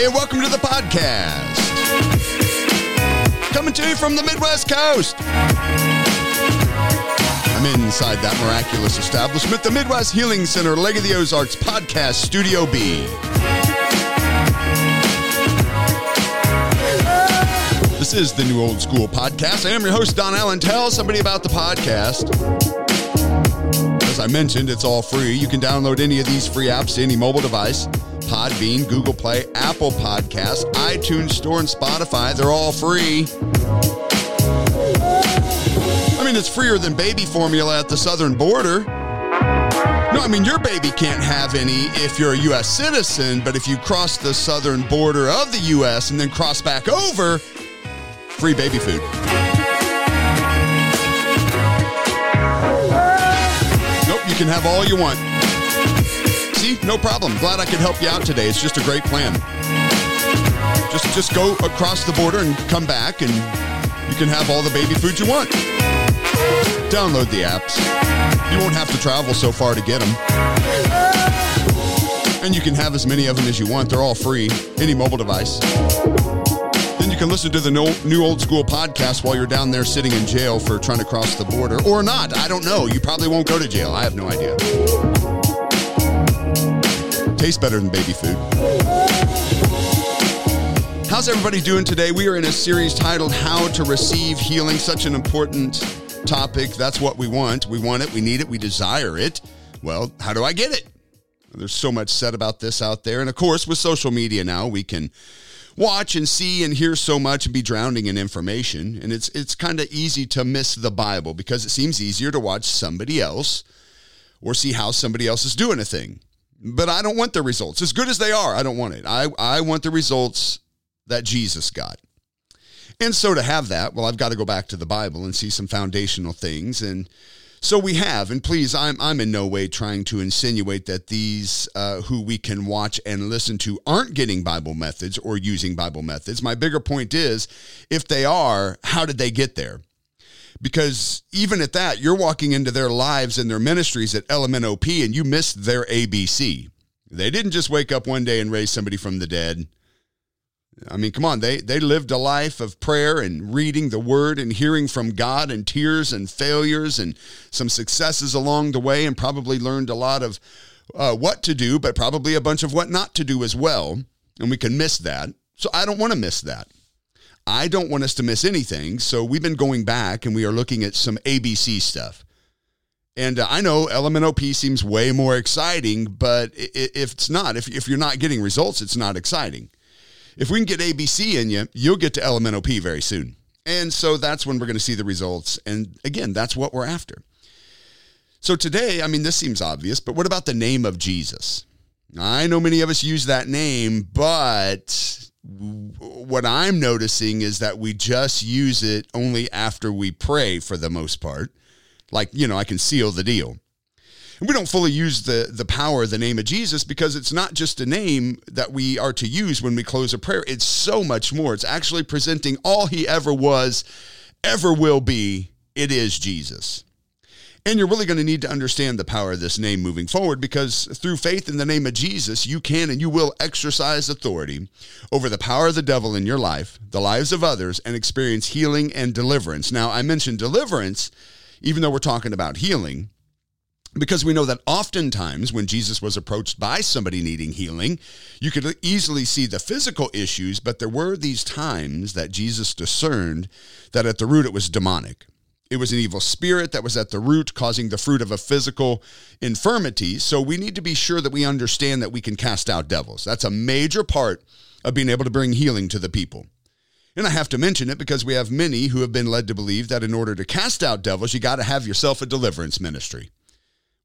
Hey, welcome to the podcast. Coming to you from the Midwest Coast. I'm inside that miraculous establishment, the Midwest Healing Center, Lake of the Ozarks Podcast Studio B. This is the New Old School Podcast. I am your host, Don Allen. Tell somebody about the podcast. As I mentioned, it's all free. You can download any of these free apps to any mobile device. Podbean, Google Play, Apple Podcasts, iTunes Store, and Spotify. They're all free. I mean, it's freer than baby formula at the southern border. No, I mean, your baby can't have any if you're a U.S. citizen, but if you cross the southern border of the U.S. and then cross back over, free baby food. Nope, you can have all you want. No problem. Glad I could help you out today. It's just a great plan. Just just go across the border and come back and you can have all the baby food you want. Download the apps. You won't have to travel so far to get them. And you can have as many of them as you want. They're all free, any mobile device. Then you can listen to the new old school podcast while you're down there sitting in jail for trying to cross the border or not. I don't know. You probably won't go to jail. I have no idea. Tastes better than baby food. How's everybody doing today? We are in a series titled How to Receive Healing, such an important topic. That's what we want. We want it, we need it, we desire it. Well, how do I get it? There's so much said about this out there. And of course, with social media now, we can watch and see and hear so much and be drowning in information. And it's it's kind of easy to miss the Bible because it seems easier to watch somebody else or see how somebody else is doing a thing but I don't want the results. As good as they are, I don't want it. I, I want the results that Jesus got. And so to have that, well, I've got to go back to the Bible and see some foundational things. And so we have. And please, I'm, I'm in no way trying to insinuate that these uh, who we can watch and listen to aren't getting Bible methods or using Bible methods. My bigger point is if they are, how did they get there? Because even at that, you're walking into their lives and their ministries at LMNOP and you missed their ABC. They didn't just wake up one day and raise somebody from the dead. I mean, come on, they, they lived a life of prayer and reading the word and hearing from God and tears and failures and some successes along the way and probably learned a lot of uh, what to do, but probably a bunch of what not to do as well. And we can miss that. So I don't want to miss that. I don't want us to miss anything. So we've been going back and we are looking at some ABC stuff. And uh, I know LMNOP seems way more exciting, but if it's not, if, if you're not getting results, it's not exciting. If we can get ABC in you, you'll get to LMNOP very soon. And so that's when we're going to see the results. And again, that's what we're after. So today, I mean, this seems obvious, but what about the name of Jesus? I know many of us use that name, but what I'm noticing is that we just use it only after we pray for the most part. Like, you know, I can seal the deal. And we don't fully use the, the power of the name of Jesus because it's not just a name that we are to use when we close a prayer. It's so much more. It's actually presenting all he ever was, ever will be. It is Jesus. And you're really going to need to understand the power of this name moving forward because through faith in the name of Jesus, you can and you will exercise authority over the power of the devil in your life, the lives of others, and experience healing and deliverance. Now, I mentioned deliverance, even though we're talking about healing, because we know that oftentimes when Jesus was approached by somebody needing healing, you could easily see the physical issues, but there were these times that Jesus discerned that at the root it was demonic. It was an evil spirit that was at the root, causing the fruit of a physical infirmity. So we need to be sure that we understand that we can cast out devils. That's a major part of being able to bring healing to the people. And I have to mention it because we have many who have been led to believe that in order to cast out devils, you got to have yourself a deliverance ministry.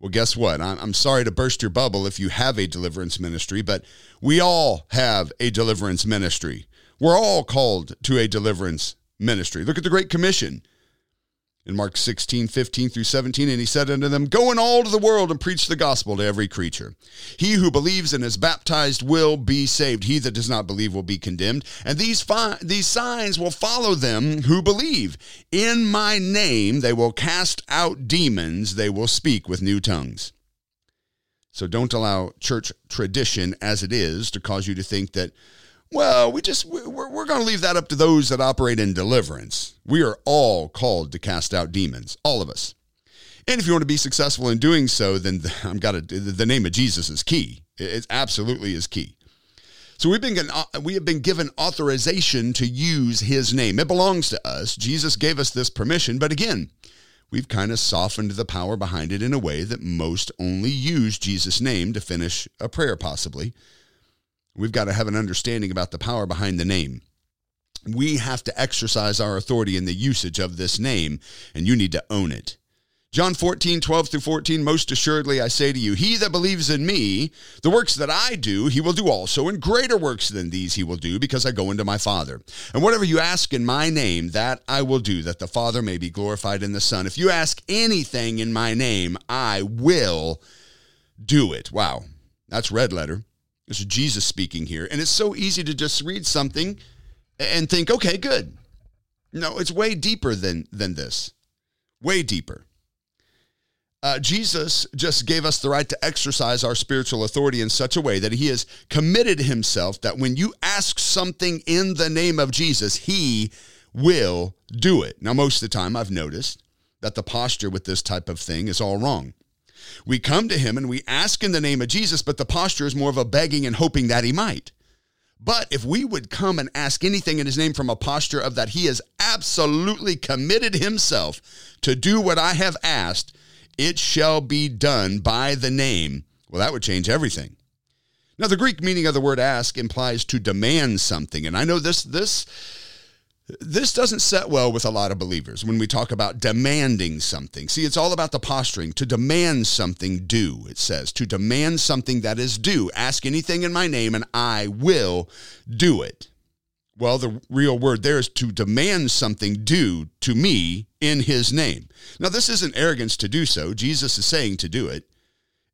Well, guess what? I'm sorry to burst your bubble if you have a deliverance ministry, but we all have a deliverance ministry. We're all called to a deliverance ministry. Look at the Great Commission in Mark 16, 15 through 17. And he said unto them, Go in all to the world and preach the gospel to every creature. He who believes and is baptized will be saved. He that does not believe will be condemned. And these, fi- these signs will follow them who believe. In my name they will cast out demons, they will speak with new tongues. So don't allow church tradition as it is to cause you to think that Well, we just we're, we're going to leave that up to those that operate in deliverance. We are all called to cast out demons, all of us. And if you want to be successful in doing so, then the, I'm got to, the name of Jesus is key. It absolutely is key. So we've been we have been given authorization to use his name. It belongs to us. Jesus gave us this permission, but again, we've kind of softened the power behind it in a way that most only use Jesus' name to finish a prayer possibly. We've got to have an understanding about the power behind the name. We have to exercise our authority in the usage of this name, and you need to own it. John 14, 12 through 14, most assuredly I say to you, he that believes in me, the works that I do, he will do also, and greater works than these he will do, because I go into my Father. And whatever you ask in my name, that I will do, that the Father may be glorified in the Son. If you ask anything in my name, I will do it. Wow, that's red letter. This is Jesus speaking here. And it's so easy to just read something and think, okay, good. No, it's way deeper than, than this. Way deeper. Uh, Jesus just gave us the right to exercise our spiritual authority in such a way that he has committed himself that when you ask something in the name of Jesus, he will do it. Now, most of the time, I've noticed that the posture with this type of thing is all wrong. We come to him and we ask in the name of Jesus, but the posture is more of a begging and hoping that he might. But if we would come and ask anything in his name from a posture of that he has absolutely committed himself to do what I have asked, it shall be done by the name. Well, that would change everything. Now, the Greek meaning of the word ask implies to demand something. And I know this, this, this doesn't set well with a lot of believers when we talk about demanding something. See, it's all about the posturing. To demand something due, it says. To demand something that is due. Ask anything in my name and I will do it. Well, the real word there is to demand something due to me in his name. Now, this isn't arrogance to do so. Jesus is saying to do it.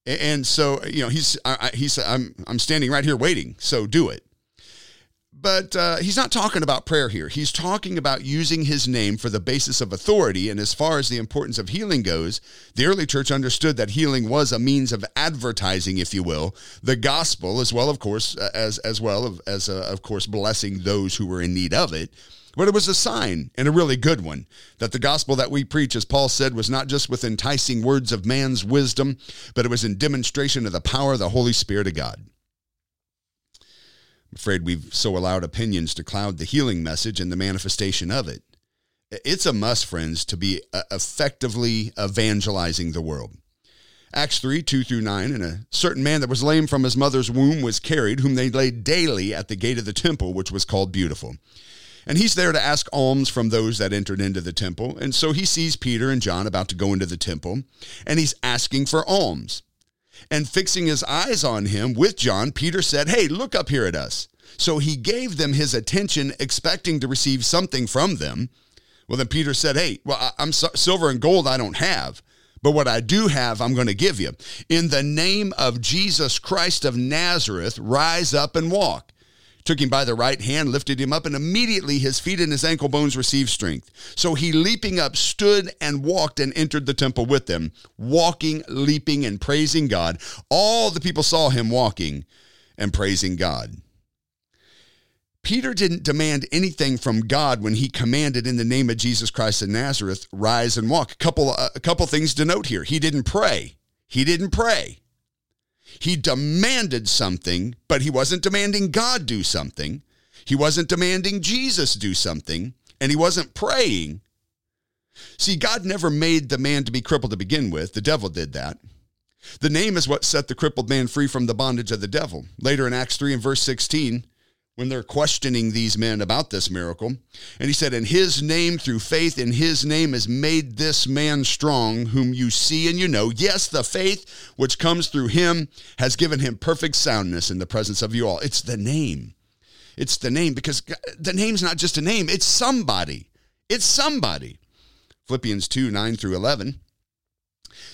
And so, you know, he's, I, he's, I'm, I'm standing right here waiting. So do it. But uh, he's not talking about prayer here. He's talking about using his name for the basis of authority. And as far as the importance of healing goes, the early church understood that healing was a means of advertising, if you will, the gospel, as well, of course, as as well as uh, of course blessing those who were in need of it. But it was a sign, and a really good one, that the gospel that we preach, as Paul said, was not just with enticing words of man's wisdom, but it was in demonstration of the power of the Holy Spirit of God. I'm afraid we've so allowed opinions to cloud the healing message and the manifestation of it. It's a must, friends, to be uh, effectively evangelizing the world. Acts 3 2 through 9. And a certain man that was lame from his mother's womb was carried, whom they laid daily at the gate of the temple, which was called Beautiful. And he's there to ask alms from those that entered into the temple. And so he sees Peter and John about to go into the temple, and he's asking for alms. And fixing his eyes on him with John, Peter said, Hey, look up here at us. So he gave them his attention, expecting to receive something from them. Well, then Peter said, Hey, well, I'm so- silver and gold I don't have, but what I do have, I'm going to give you. In the name of Jesus Christ of Nazareth, rise up and walk took him by the right hand, lifted him up, and immediately his feet and his ankle bones received strength. So he, leaping up, stood and walked and entered the temple with them, walking, leaping, and praising God. All the people saw him walking and praising God. Peter didn't demand anything from God when he commanded in the name of Jesus Christ of Nazareth, rise and walk. A couple, uh, a couple things to note here. He didn't pray. He didn't pray. He demanded something, but he wasn't demanding God do something. He wasn't demanding Jesus do something, and he wasn't praying. See, God never made the man to be crippled to begin with. The devil did that. The name is what set the crippled man free from the bondage of the devil. Later in Acts 3 and verse 16, when they're questioning these men about this miracle. And he said, In his name, through faith in his name, has made this man strong, whom you see and you know. Yes, the faith which comes through him has given him perfect soundness in the presence of you all. It's the name. It's the name because the name's not just a name, it's somebody. It's somebody. Philippians 2 9 through 11.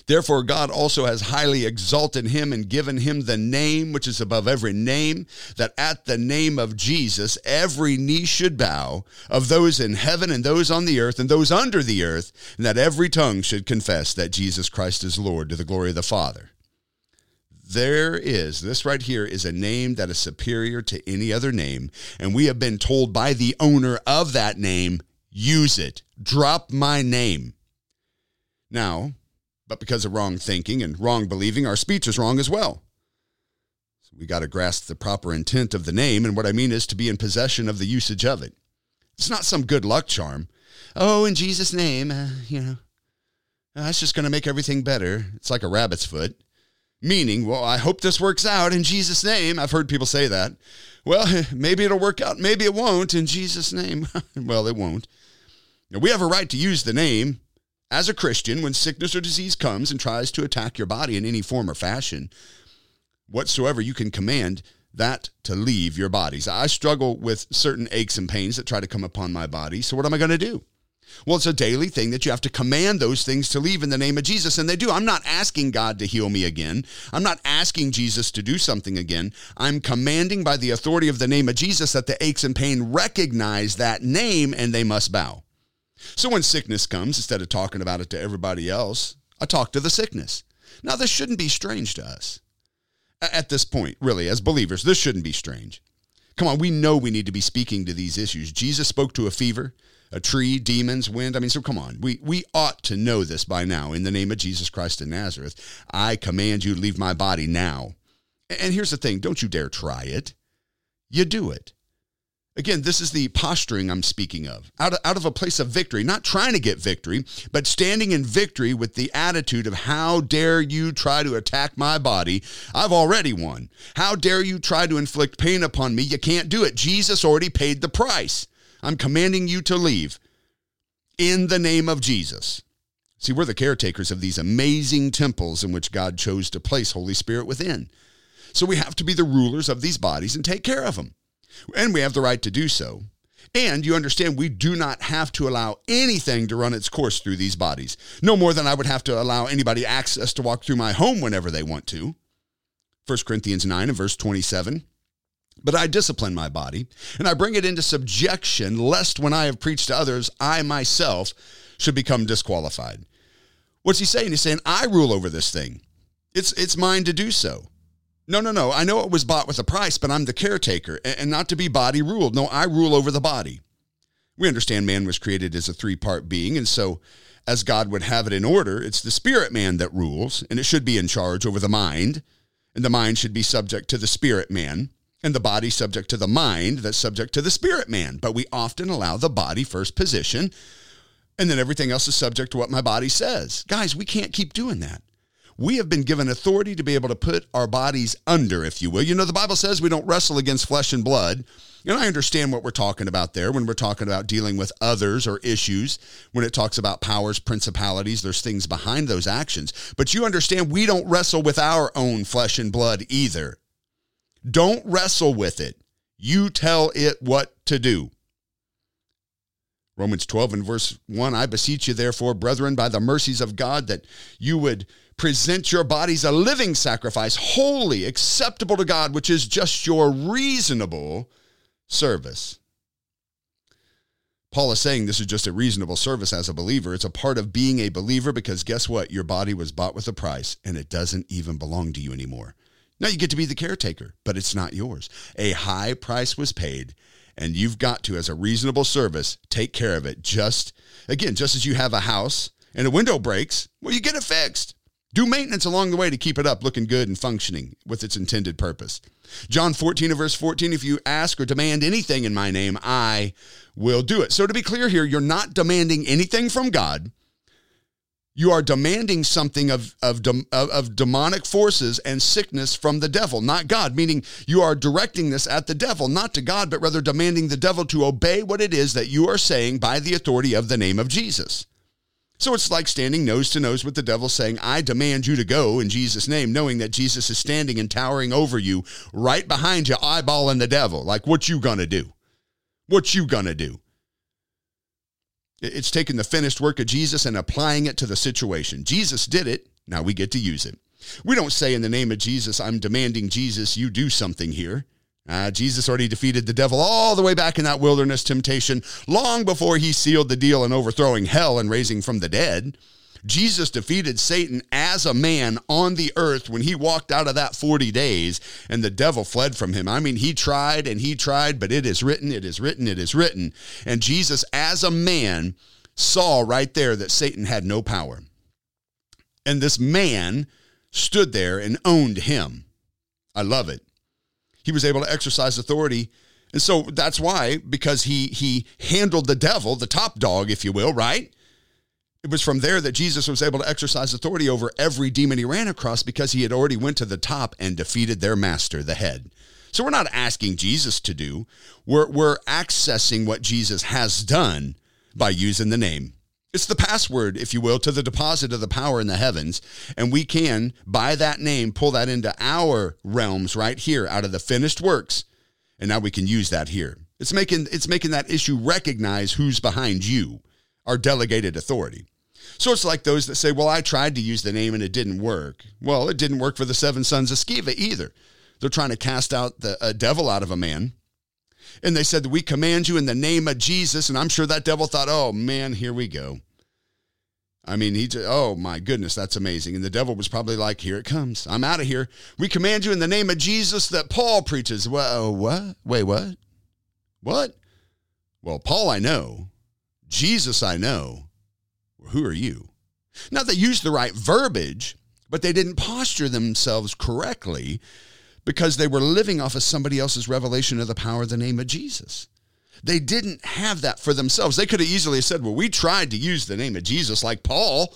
Therefore, God also has highly exalted him and given him the name which is above every name, that at the name of Jesus every knee should bow, of those in heaven and those on the earth and those under the earth, and that every tongue should confess that Jesus Christ is Lord to the glory of the Father. there is, this right here is a name that is superior to any other name. And we have been told by the owner of that name, use it. Drop my name. Now, but because of wrong thinking and wrong believing, our speech is wrong as well. So we got to grasp the proper intent of the name. And what I mean is to be in possession of the usage of it. It's not some good luck charm. Oh, in Jesus' name, uh, you know, that's just going to make everything better. It's like a rabbit's foot. Meaning, well, I hope this works out in Jesus' name. I've heard people say that. Well, maybe it'll work out, maybe it won't in Jesus' name. well, it won't. Now, we have a right to use the name as a Christian when sickness or disease comes and tries to attack your body in any form or fashion. Whatsoever you can command that to leave your bodies. I struggle with certain aches and pains that try to come upon my body. So, what am I going to do? Well, it's a daily thing that you have to command those things to leave in the name of Jesus, and they do. I'm not asking God to heal me again. I'm not asking Jesus to do something again. I'm commanding by the authority of the name of Jesus that the aches and pain recognize that name and they must bow. So when sickness comes, instead of talking about it to everybody else, I talk to the sickness. Now, this shouldn't be strange to us. At this point, really, as believers, this shouldn't be strange. Come on, we know we need to be speaking to these issues. Jesus spoke to a fever a tree, demons, wind. I mean, so come on. We, we ought to know this by now. In the name of Jesus Christ of Nazareth, I command you to leave my body now. And here's the thing don't you dare try it. You do it. Again, this is the posturing I'm speaking of. Out of, out of a place of victory, not trying to get victory, but standing in victory with the attitude of, How dare you try to attack my body? I've already won. How dare you try to inflict pain upon me? You can't do it. Jesus already paid the price. I'm commanding you to leave in the name of Jesus. See, we're the caretakers of these amazing temples in which God chose to place Holy Spirit within. So we have to be the rulers of these bodies and take care of them. And we have the right to do so. And you understand, we do not have to allow anything to run its course through these bodies. No more than I would have to allow anybody access to walk through my home whenever they want to. 1 Corinthians 9 and verse 27. But I discipline my body, and I bring it into subjection, lest when I have preached to others, I myself should become disqualified. What's he saying? He's saying, I rule over this thing. It's, it's mine to do so. No, no, no. I know it was bought with a price, but I'm the caretaker and not to be body ruled. No, I rule over the body. We understand man was created as a three part being, and so as God would have it in order, it's the spirit man that rules, and it should be in charge over the mind, and the mind should be subject to the spirit man and the body subject to the mind that's subject to the spirit man. But we often allow the body first position, and then everything else is subject to what my body says. Guys, we can't keep doing that. We have been given authority to be able to put our bodies under, if you will. You know, the Bible says we don't wrestle against flesh and blood. And I understand what we're talking about there when we're talking about dealing with others or issues. When it talks about powers, principalities, there's things behind those actions. But you understand we don't wrestle with our own flesh and blood either. Don't wrestle with it. You tell it what to do. Romans 12 and verse 1 I beseech you, therefore, brethren, by the mercies of God, that you would present your bodies a living sacrifice, holy, acceptable to God, which is just your reasonable service. Paul is saying this is just a reasonable service as a believer. It's a part of being a believer because guess what? Your body was bought with a price and it doesn't even belong to you anymore. Now you get to be the caretaker, but it's not yours. A high price was paid, and you've got to, as a reasonable service, take care of it. Just again, just as you have a house and a window breaks, well, you get it fixed. Do maintenance along the way to keep it up looking good and functioning with its intended purpose. John 14 verse 14, if you ask or demand anything in my name, I will do it. So to be clear here, you're not demanding anything from God you are demanding something of, of, of, demonic forces and sickness from the devil, not God, meaning you are directing this at the devil, not to God, but rather demanding the devil to obey what it is that you are saying by the authority of the name of Jesus. So it's like standing nose to nose with the devil saying, I demand you to go in Jesus' name, knowing that Jesus is standing and towering over you right behind you, eyeballing the devil. Like, what you gonna do? What you gonna do? It's taking the finished work of Jesus and applying it to the situation. Jesus did it. Now we get to use it. We don't say in the name of Jesus, I'm demanding Jesus, you do something here. Uh, Jesus already defeated the devil all the way back in that wilderness temptation, long before he sealed the deal in overthrowing hell and raising from the dead. Jesus defeated Satan as a man on the earth when he walked out of that 40 days and the devil fled from him. I mean, he tried and he tried, but it is written, it is written, it is written. And Jesus, as a man, saw right there that Satan had no power. And this man stood there and owned him. I love it. He was able to exercise authority. And so that's why, because he he handled the devil, the top dog, if you will, right? It was from there that Jesus was able to exercise authority over every demon he ran across because he had already went to the top and defeated their master, the head. So we're not asking Jesus to do. We're we're accessing what Jesus has done by using the name. It's the password, if you will, to the deposit of the power in the heavens. And we can, by that name, pull that into our realms right here out of the finished works. And now we can use that here. It's making it's making that issue recognize who's behind you, our delegated authority. So it's like those that say, Well, I tried to use the name and it didn't work. Well, it didn't work for the seven sons of Sceva either. They're trying to cast out the a devil out of a man and they said, We command you in the name of Jesus. And I'm sure that devil thought, Oh man, here we go. I mean, he, oh my goodness, that's amazing. And the devil was probably like, Here it comes. I'm out of here. We command you in the name of Jesus that Paul preaches. Well, uh, what? Wait, what? What? Well, Paul, I know. Jesus, I know. Who are you? Now, they used the right verbiage, but they didn't posture themselves correctly because they were living off of somebody else's revelation of the power of the name of Jesus. They didn't have that for themselves. They could have easily said, Well, we tried to use the name of Jesus like Paul.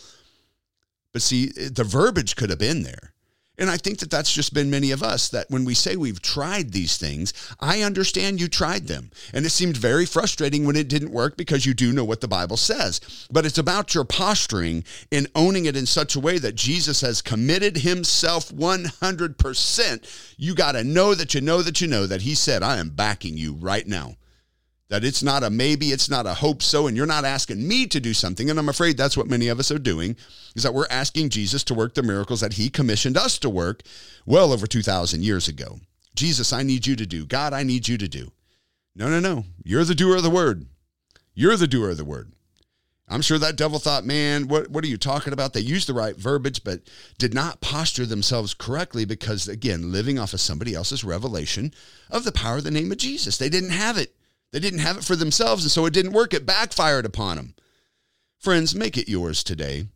But see, the verbiage could have been there. And I think that that's just been many of us that when we say we've tried these things, I understand you tried them. And it seemed very frustrating when it didn't work because you do know what the Bible says. But it's about your posturing in owning it in such a way that Jesus has committed himself 100%. You got to know that you know that you know that he said, I am backing you right now that it's not a maybe, it's not a hope so, and you're not asking me to do something. And I'm afraid that's what many of us are doing, is that we're asking Jesus to work the miracles that he commissioned us to work well over 2,000 years ago. Jesus, I need you to do. God, I need you to do. No, no, no. You're the doer of the word. You're the doer of the word. I'm sure that devil thought, man, what, what are you talking about? They used the right verbiage, but did not posture themselves correctly because, again, living off of somebody else's revelation of the power of the name of Jesus. They didn't have it. They didn't have it for themselves, and so it didn't work. It backfired upon them. Friends, make it yours today.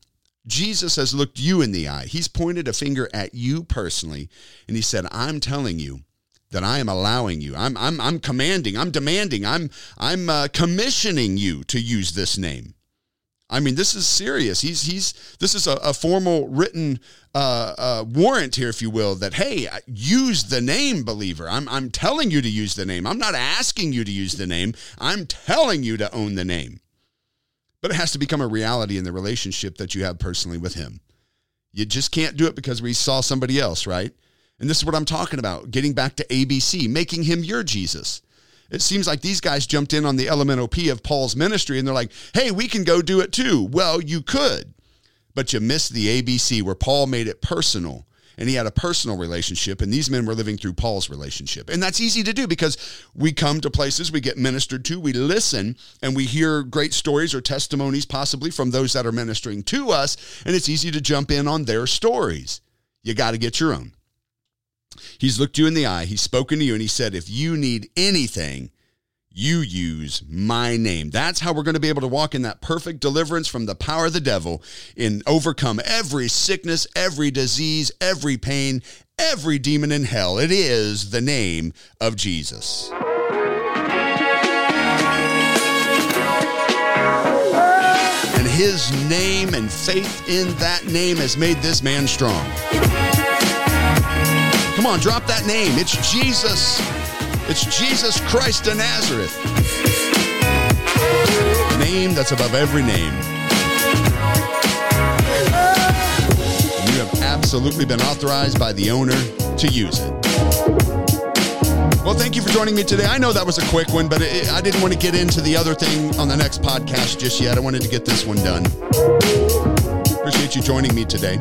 Jesus has looked you in the eye. He's pointed a finger at you personally, and he said, I'm telling you that I am allowing you. I'm, I'm, I'm commanding, I'm demanding, I'm, I'm uh, commissioning you to use this name. I mean, this is serious. He's he's this is a, a formal written uh, uh, warrant here, if you will, that hey, use the name, believer. I'm I'm telling you to use the name. I'm not asking you to use the name. I'm telling you to own the name. But it has to become a reality in the relationship that you have personally with Him. You just can't do it because we saw somebody else, right? And this is what I'm talking about. Getting back to ABC, making Him your Jesus it seems like these guys jumped in on the LMNOP of Paul's ministry and they're like, hey, we can go do it too. Well, you could, but you missed the ABC where Paul made it personal and he had a personal relationship and these men were living through Paul's relationship. And that's easy to do because we come to places, we get ministered to, we listen and we hear great stories or testimonies possibly from those that are ministering to us and it's easy to jump in on their stories. You got to get your own. He's looked you in the eye, he's spoken to you, and he said, If you need anything, you use my name. That's how we're going to be able to walk in that perfect deliverance from the power of the devil and overcome every sickness, every disease, every pain, every demon in hell. It is the name of Jesus. And his name and faith in that name has made this man strong. Come on, drop that name. It's Jesus. It's Jesus Christ of Nazareth. Name that's above every name. You have absolutely been authorized by the owner to use it. Well, thank you for joining me today. I know that was a quick one, but it, I didn't want to get into the other thing on the next podcast just yet. I wanted to get this one done. Appreciate you joining me today.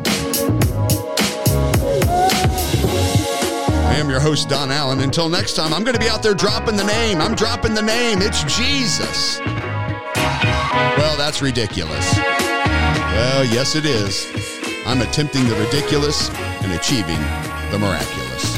I am your host, Don Allen. Until next time, I'm going to be out there dropping the name. I'm dropping the name. It's Jesus. Well, that's ridiculous. Well, yes, it is. I'm attempting the ridiculous and achieving the miraculous.